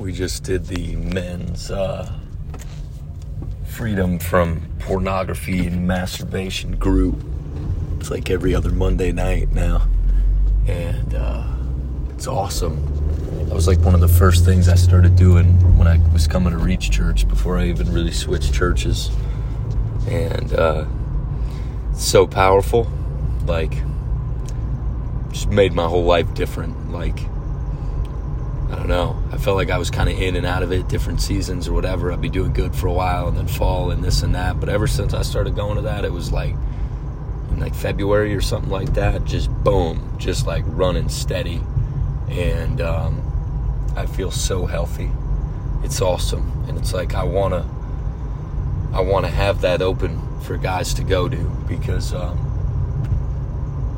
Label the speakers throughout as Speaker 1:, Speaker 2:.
Speaker 1: we just did the men's uh, freedom from pornography and masturbation group. It's like every other Monday night now, and uh, it's awesome. That was like one of the first things I started doing when I was coming to Reach Church before I even really switched churches, and uh, so powerful. Like, just made my whole life different. Like I don't know. I felt like I was kind of in and out of it, different seasons or whatever. I'd be doing good for a while and then fall and this and that. But ever since I started going to that, it was like in like February or something like that, just boom, just like running steady. And um, I feel so healthy. It's awesome. And it's like I want to I want to have that open for guys to go to because um,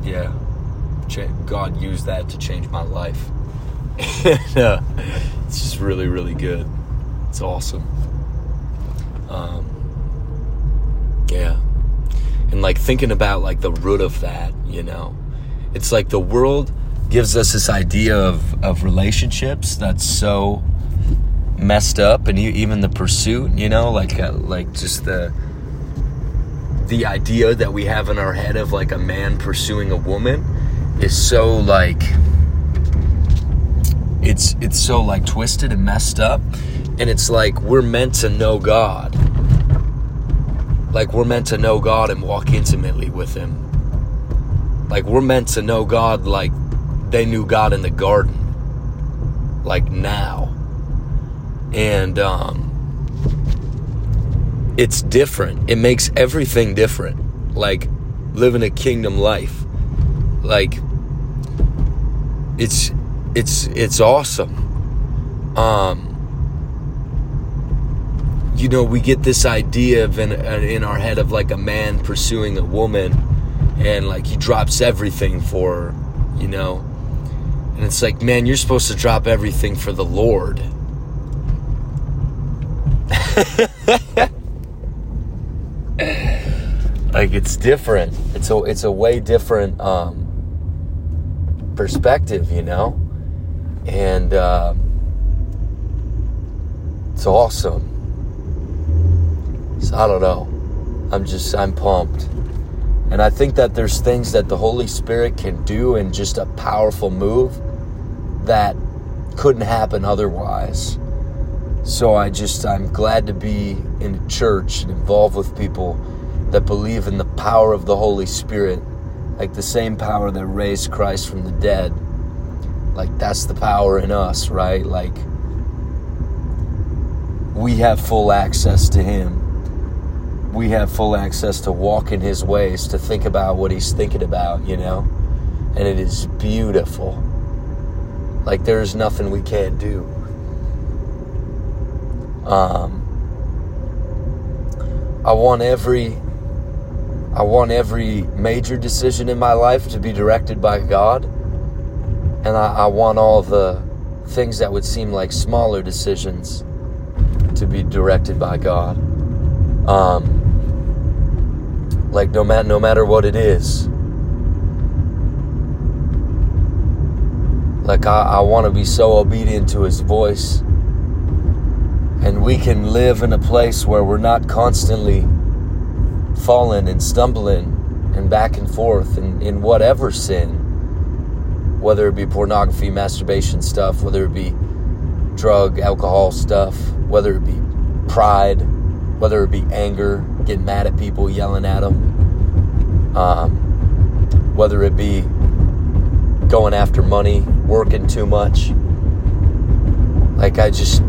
Speaker 1: yeah, God used that to change my life. and, uh, it's just really, really good. It's awesome. Um, yeah. And like thinking about like the root of that, you know, it's like the world gives us this idea of, of relationships that's so messed up and even the pursuit, you know, like, uh, like just the, the idea that we have in our head of like a man pursuing a woman is so like it's it's so like twisted and messed up and it's like we're meant to know God. Like we're meant to know God and walk intimately with him. Like we're meant to know God like they knew God in the garden. Like now. And um it's different. It makes everything different. Like living a kingdom life. Like it's it's it's awesome. Um, you know, we get this idea of in, in our head of like a man pursuing a woman, and like he drops everything for her, you know, and it's like, man, you're supposed to drop everything for the Lord. like it's different. It's a it's a way different um, perspective, you know and uh, it's awesome. So I don't know. I'm just I'm pumped. And I think that there's things that the Holy Spirit can do in just a powerful move that couldn't happen otherwise. So I just I'm glad to be in a church and involved with people that believe in the power of the Holy Spirit, like the same power that raised Christ from the dead like that's the power in us, right? Like we have full access to him. We have full access to walk in his ways, to think about what he's thinking about, you know? And it is beautiful. Like there's nothing we can't do. Um I want every I want every major decision in my life to be directed by God and I, I want all the things that would seem like smaller decisions to be directed by God. Um, like no matter no matter what it is. Like I, I want to be so obedient to His voice, and we can live in a place where we're not constantly falling and stumbling and back and forth in, in whatever sin whether it be pornography, masturbation stuff, whether it be drug, alcohol stuff, whether it be pride, whether it be anger, getting mad at people, yelling at them, um, whether it be going after money, working too much. Like I just,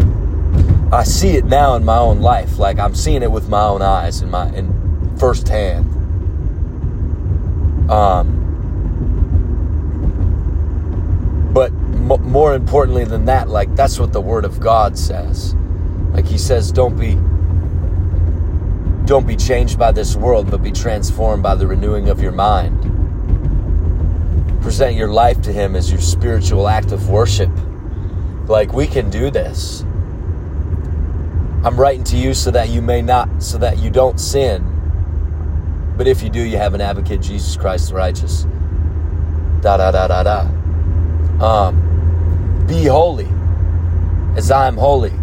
Speaker 1: I see it now in my own life. Like I'm seeing it with my own eyes in my in firsthand. Um, But m- more importantly than that, like that's what the Word of God says. Like He says, don't be don't be changed by this world, but be transformed by the renewing of your mind. Present your life to Him as your spiritual act of worship. Like we can do this. I'm writing to you so that you may not, so that you don't sin. But if you do, you have an advocate, Jesus Christ the righteous. Da da da da da. Um, be holy. as I am holy.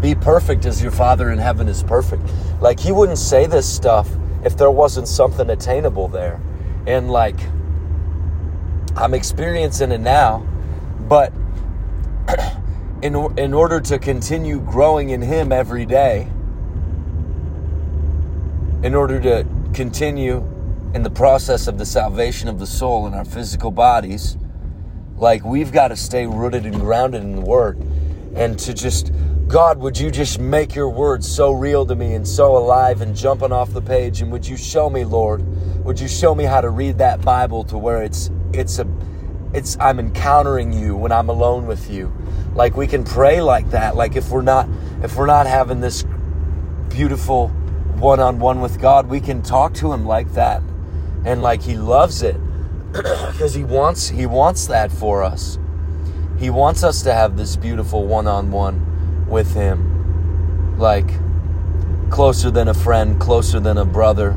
Speaker 1: Be perfect as your Father in heaven is perfect. Like, he wouldn't say this stuff if there wasn't something attainable there. And, like, I'm experiencing it now, but in, in order to continue growing in Him every day, in order to continue in the process of the salvation of the soul in our physical bodies, like we've got to stay rooted and grounded in the Word and to just God, would you just make your words so real to me and so alive and jumping off the page? And would you show me, Lord, would you show me how to read that Bible to where it's it's a it's I'm encountering you when I'm alone with you. Like we can pray like that. Like if we're not if we're not having this beautiful one-on-one with God, we can talk to him like that. And like he loves it because he wants he wants that for us. He wants us to have this beautiful one-on-one with Him. Like closer than a friend, closer than a brother.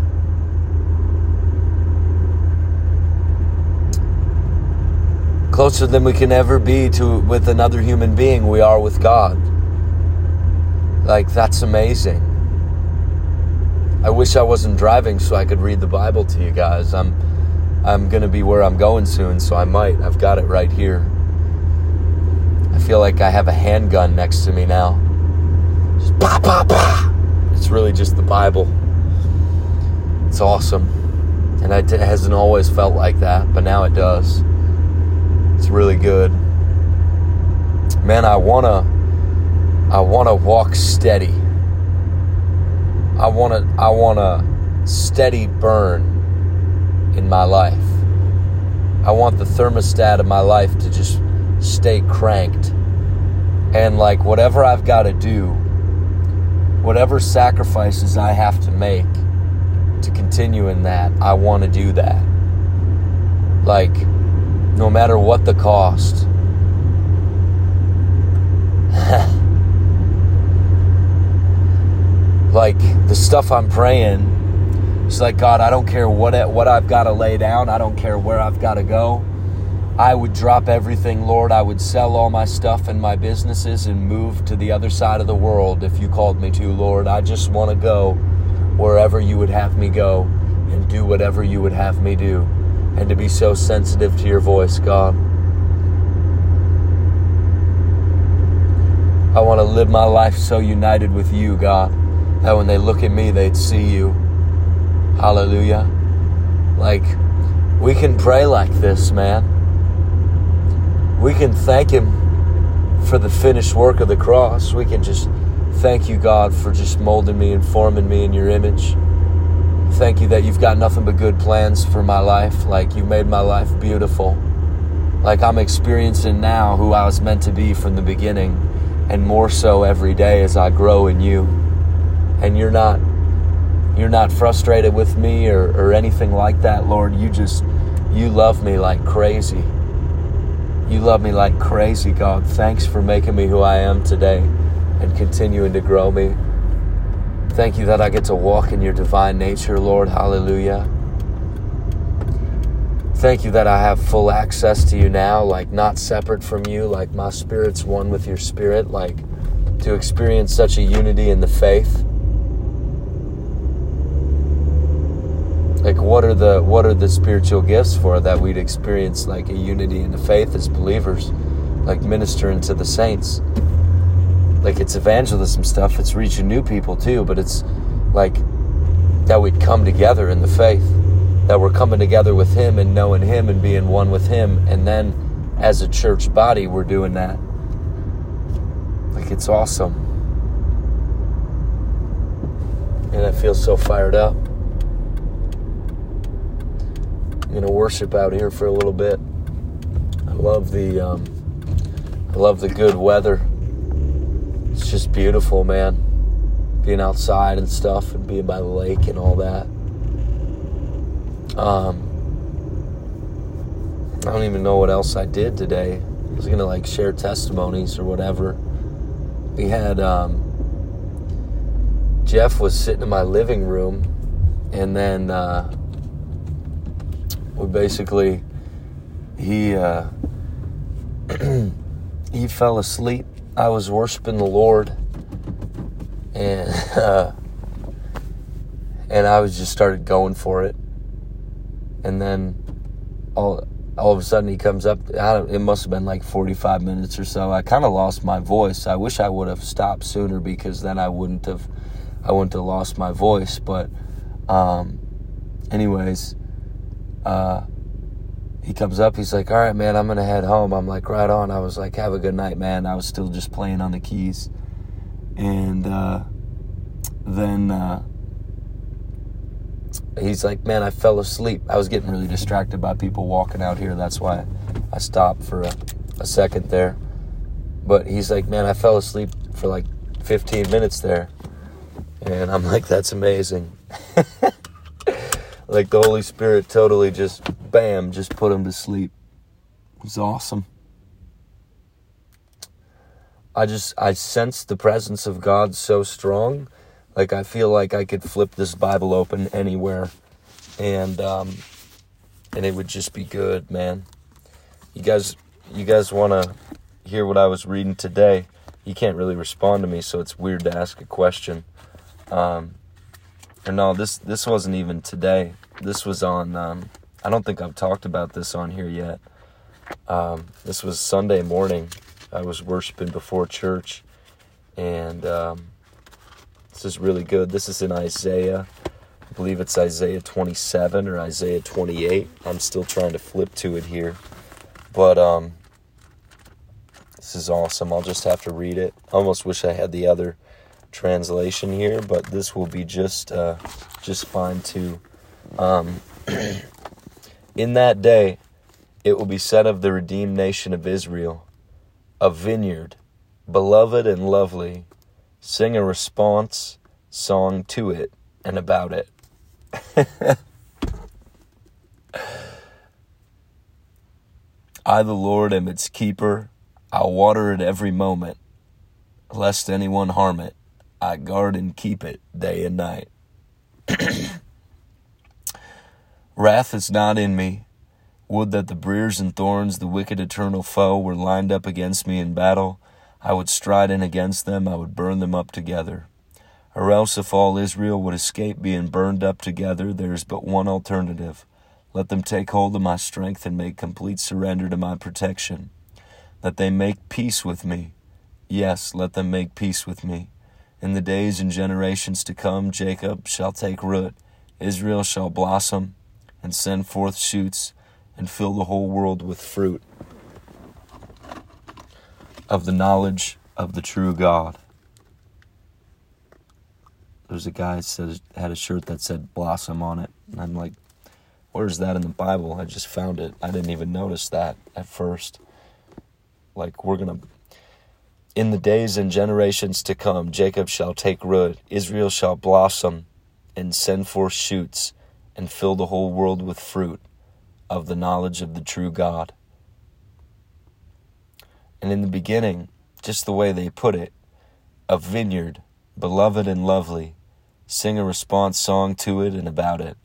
Speaker 1: Closer than we can ever be to with another human being, we are with God. Like that's amazing. I wish I wasn't driving so I could read the Bible to you guys. I'm I'm going to be where I'm going soon, so I might. I've got it right here I feel like I have a handgun next to me now. Just bah, bah, bah. It's really just the Bible. It's awesome. And it hasn't always felt like that, but now it does. It's really good. Man, I want to I want to walk steady. I want to I want a steady burn in my life. I want the thermostat of my life to just stay cranked. And like whatever I've got to do, whatever sacrifices I have to make to continue in that, I want to do that. Like, no matter what the cost. like the stuff I'm praying, it's like God, I don't care what what I've got to lay down. I don't care where I've got to go. I would drop everything, Lord. I would sell all my stuff and my businesses and move to the other side of the world if you called me to, Lord. I just want to go wherever you would have me go and do whatever you would have me do and to be so sensitive to your voice, God. I want to live my life so united with you, God, that when they look at me, they'd see you. Hallelujah. Like, we can pray like this, man we can thank Him for the finished work of the cross. We can just thank you, God, for just molding me and forming me in your image. Thank you that you've got nothing but good plans for my life. Like you made my life beautiful. Like I'm experiencing now who I was meant to be from the beginning, and more so every day as I grow in you. And you're not you're not frustrated with me or, or anything like that, Lord. You just you love me like crazy. You love me like crazy, God. Thanks for making me who I am today and continuing to grow me. Thank you that I get to walk in your divine nature, Lord. Hallelujah. Thank you that I have full access to you now, like not separate from you, like my spirit's one with your spirit, like to experience such a unity in the faith. Like what are the what are the spiritual gifts for that we'd experience like a unity in the faith as believers like ministering to the saints? Like it's evangelism stuff it's reaching new people too but it's like that we'd come together in the faith. That we're coming together with him and knowing him and being one with him and then as a church body we're doing that. Like it's awesome. And i feel so fired up I'm gonna worship out here for a little bit. I love the um, I love the good weather. It's just beautiful, man. Being outside and stuff, and being by the lake and all that. Um, I don't even know what else I did today. I was gonna like share testimonies or whatever. We had um, Jeff was sitting in my living room, and then. Uh, we basically he uh, he fell asleep I was worshiping the Lord, and uh, and I was just started going for it, and then all all of a sudden he comes up. it must have been like 45 minutes or so. I kind of lost my voice. I wish I would have stopped sooner because then I wouldn't have I wouldn't have lost my voice. But um, anyways, uh, he comes up. He's like, "All right, man, I'm gonna head home." I'm like, "Right on." I was like, "Have a good night, man." I was still just playing on the keys, and uh, then uh, he's like, "Man, I fell asleep. I was getting really distracted by people walking out here. That's why I stopped for a, a second there." But he's like, "Man, I fell asleep for like 15 minutes there," and I'm like, "That's amazing." like the Holy Spirit totally just bam, just put him to sleep. It was awesome. I just I sensed the presence of God so strong. Like I feel like I could flip this Bible open anywhere and um and it would just be good, man. You guys you guys want to hear what I was reading today? You can't really respond to me, so it's weird to ask a question. Um or no, this this wasn't even today. This was on um I don't think I've talked about this on here yet. Um, this was Sunday morning. I was worshiping before church, and um, this is really good. This is in Isaiah. I believe it's Isaiah 27 or Isaiah 28. I'm still trying to flip to it here. But um, this is awesome. I'll just have to read it. I almost wish I had the other translation here, but this will be just uh, just fine too. Um, In that day, it will be said of the redeemed nation of Israel, a vineyard, beloved and lovely, sing a response song to it and about it. I, the Lord, am its keeper. I water it every moment, lest anyone harm it. I guard and keep it day and night. Wrath is not in me. Would that the briers and thorns, the wicked eternal foe, were lined up against me in battle. I would stride in against them, I would burn them up together. Or else, if all Israel would escape being burned up together, there is but one alternative. Let them take hold of my strength and make complete surrender to my protection. That they make peace with me. Yes, let them make peace with me. In the days and generations to come, Jacob shall take root, Israel shall blossom and send forth shoots and fill the whole world with fruit of the knowledge of the true God. There's a guy said had a shirt that said blossom on it, and I'm like, where's that in the Bible? I just found it. I didn't even notice that at first. Like we're gonna in the days and generations to come, Jacob shall take root, Israel shall blossom and send forth shoots and fill the whole world with fruit of the knowledge of the true God. And in the beginning, just the way they put it, a vineyard, beloved and lovely, sing a response song to it and about it.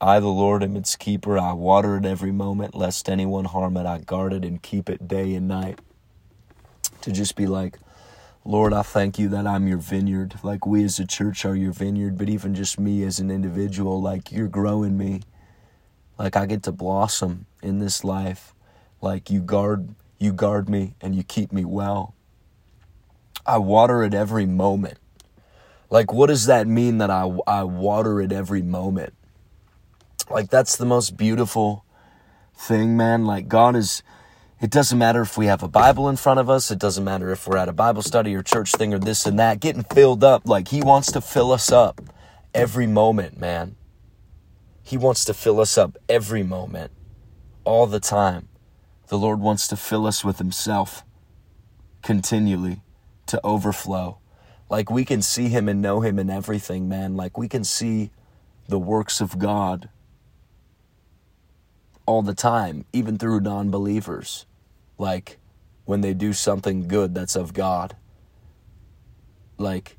Speaker 1: I, the Lord, am its keeper. I water it every moment, lest anyone harm it. I guard it and keep it day and night. To just be like, Lord, I thank you that I'm your vineyard. Like we as a church are your vineyard, but even just me as an individual, like you're growing me. Like I get to blossom in this life. Like you guard you guard me and you keep me well. I water it every moment. Like what does that mean that I I water it every moment? Like that's the most beautiful thing, man. Like God is it doesn't matter if we have a Bible in front of us. It doesn't matter if we're at a Bible study or church thing or this and that. Getting filled up. Like He wants to fill us up every moment, man. He wants to fill us up every moment, all the time. The Lord wants to fill us with Himself continually to overflow. Like we can see Him and know Him in everything, man. Like we can see the works of God all the time, even through non believers, like when they do something good that's of God. Like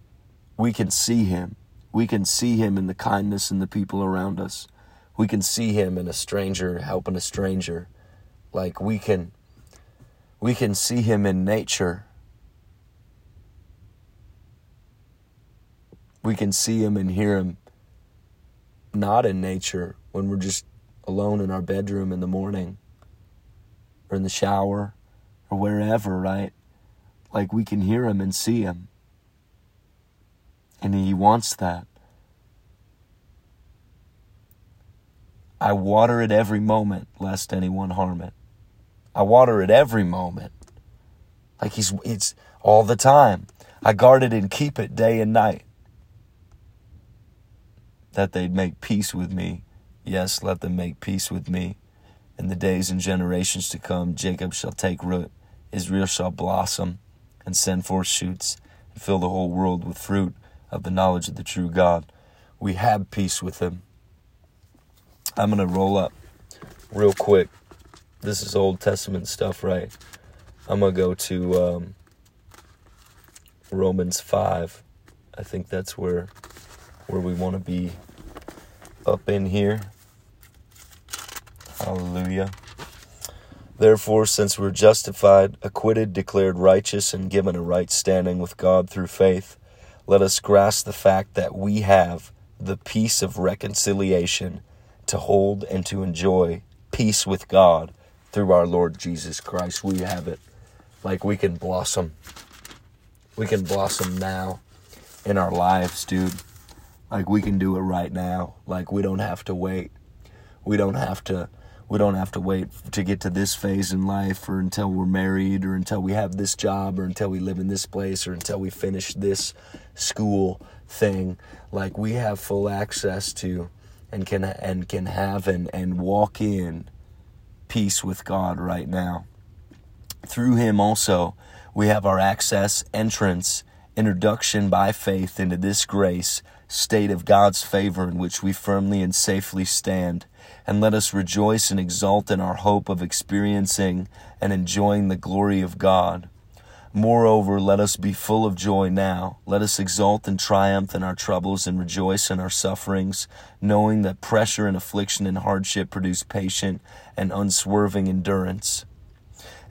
Speaker 1: we can see Him. We can see Him in the kindness in the people around us. We can see Him in a stranger helping a stranger. Like we can. We can see him in nature. We can see him and hear him not in nature when we're just alone in our bedroom in the morning or in the shower or wherever, right? Like we can hear him and see him. And he wants that. I water it every moment, lest anyone harm it. I water it every moment. Like he's it's all the time. I guard it and keep it day and night. That they'd make peace with me. Yes, let them make peace with me. In the days and generations to come, Jacob shall take root, Israel shall blossom and send forth shoots, and fill the whole world with fruit of the knowledge of the true God. We have peace with him. I'm going to roll up real quick. This is Old Testament stuff, right? I'm going to go to um, Romans 5. I think that's where where we want to be up in here. Hallelujah. Therefore, since we're justified, acquitted, declared righteous, and given a right standing with God through faith, let us grasp the fact that we have the peace of reconciliation to hold and to enjoy peace with God through our Lord Jesus Christ. We have it. Like we can blossom. We can blossom now in our lives, dude. Like we can do it right now. Like we don't have to wait. We don't have to we don't have to wait to get to this phase in life or until we're married or until we have this job or until we live in this place or until we finish this school thing. Like we have full access to and can and can have and, and walk in peace with God right now. Through him also we have our access, entrance, introduction by faith into this grace, state of God's favor in which we firmly and safely stand. And let us rejoice and exult in our hope of experiencing and enjoying the glory of God. Moreover, let us be full of joy now. Let us exult and triumph in our troubles and rejoice in our sufferings, knowing that pressure and affliction and hardship produce patient and unswerving endurance.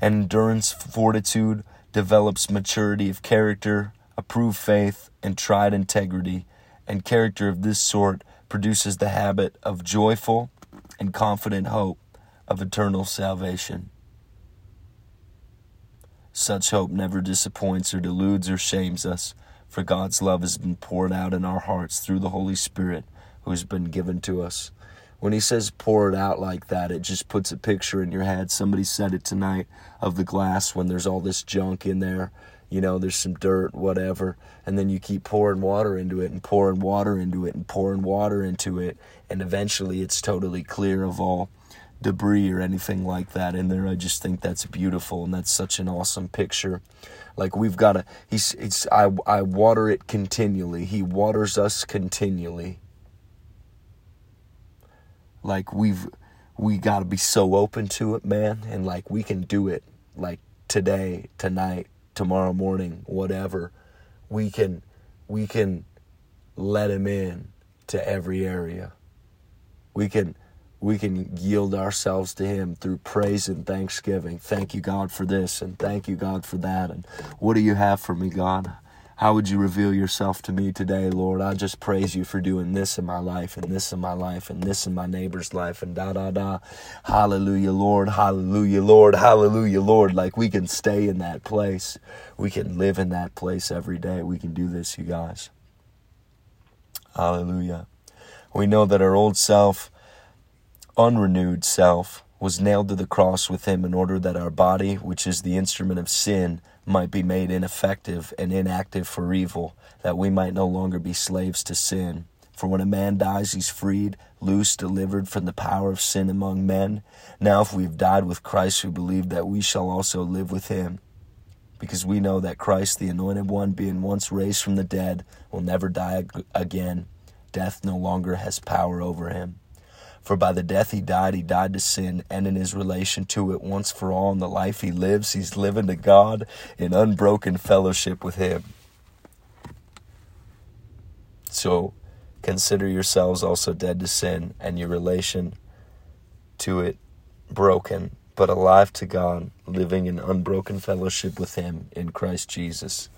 Speaker 1: And endurance, fortitude, develops maturity of character, approved faith, and tried integrity. And character of this sort produces the habit of joyful and confident hope of eternal salvation. Such hope never disappoints or deludes or shames us, for God's love has been poured out in our hearts through the Holy Spirit who has been given to us. When he says pour it out like that, it just puts a picture in your head. Somebody said it tonight of the glass when there's all this junk in there. You know, there's some dirt, whatever. And then you keep pouring water into it and pouring water into it and pouring water into it. And eventually it's totally clear of all debris or anything like that in there. I just think that's beautiful and that's such an awesome picture. Like we've got to he's it's I I water it continually. He waters us continually. Like we've we got to be so open to it, man, and like we can do it like today, tonight, tomorrow morning, whatever. We can we can let him in to every area. We can we can yield ourselves to Him through praise and thanksgiving. Thank you, God, for this, and thank you, God, for that. And what do you have for me, God? How would you reveal yourself to me today, Lord? I just praise you for doing this in my life, and this in my life, and this in my neighbor's life, and da da da. Hallelujah, Lord. Hallelujah, Lord. Hallelujah, Lord. Like we can stay in that place. We can live in that place every day. We can do this, you guys. Hallelujah. We know that our old self unrenewed self was nailed to the cross with him in order that our body, which is the instrument of sin, might be made ineffective and inactive for evil, that we might no longer be slaves to sin. For when a man dies, he's freed, loose, delivered from the power of sin among men. Now, if we've died with Christ, we believe that we shall also live with him. Because we know that Christ, the anointed one, being once raised from the dead, will never die again. Death no longer has power over him. For by the death he died, he died to sin, and in his relation to it once for all in the life he lives, he's living to God in unbroken fellowship with him. So consider yourselves also dead to sin, and your relation to it broken, but alive to God, living in unbroken fellowship with him in Christ Jesus.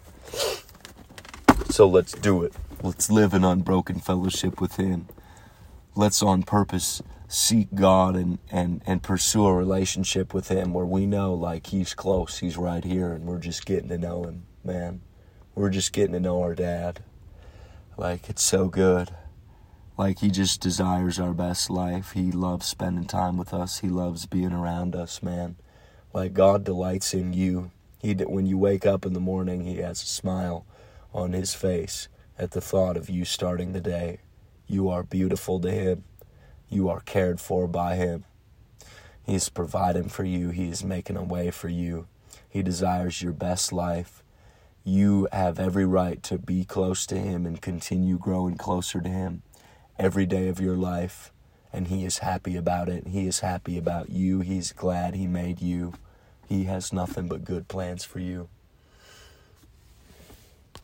Speaker 1: So let's do it. Let's live in unbroken fellowship with Him. Let's on purpose seek God and, and, and pursue a relationship with Him where we know like He's close, He's right here, and we're just getting to know Him, man. We're just getting to know our dad. Like, it's so good. Like, He just desires our best life. He loves spending time with us, He loves being around us, man. Like, God delights in you. He, when you wake up in the morning, He has a smile on His face at the thought of you starting the day. You are beautiful to Him. You are cared for by Him. He is providing for you. He is making a way for you. He desires your best life. You have every right to be close to Him and continue growing closer to Him every day of your life. And He is happy about it. He is happy about you. He's glad He made you. He has nothing but good plans for you.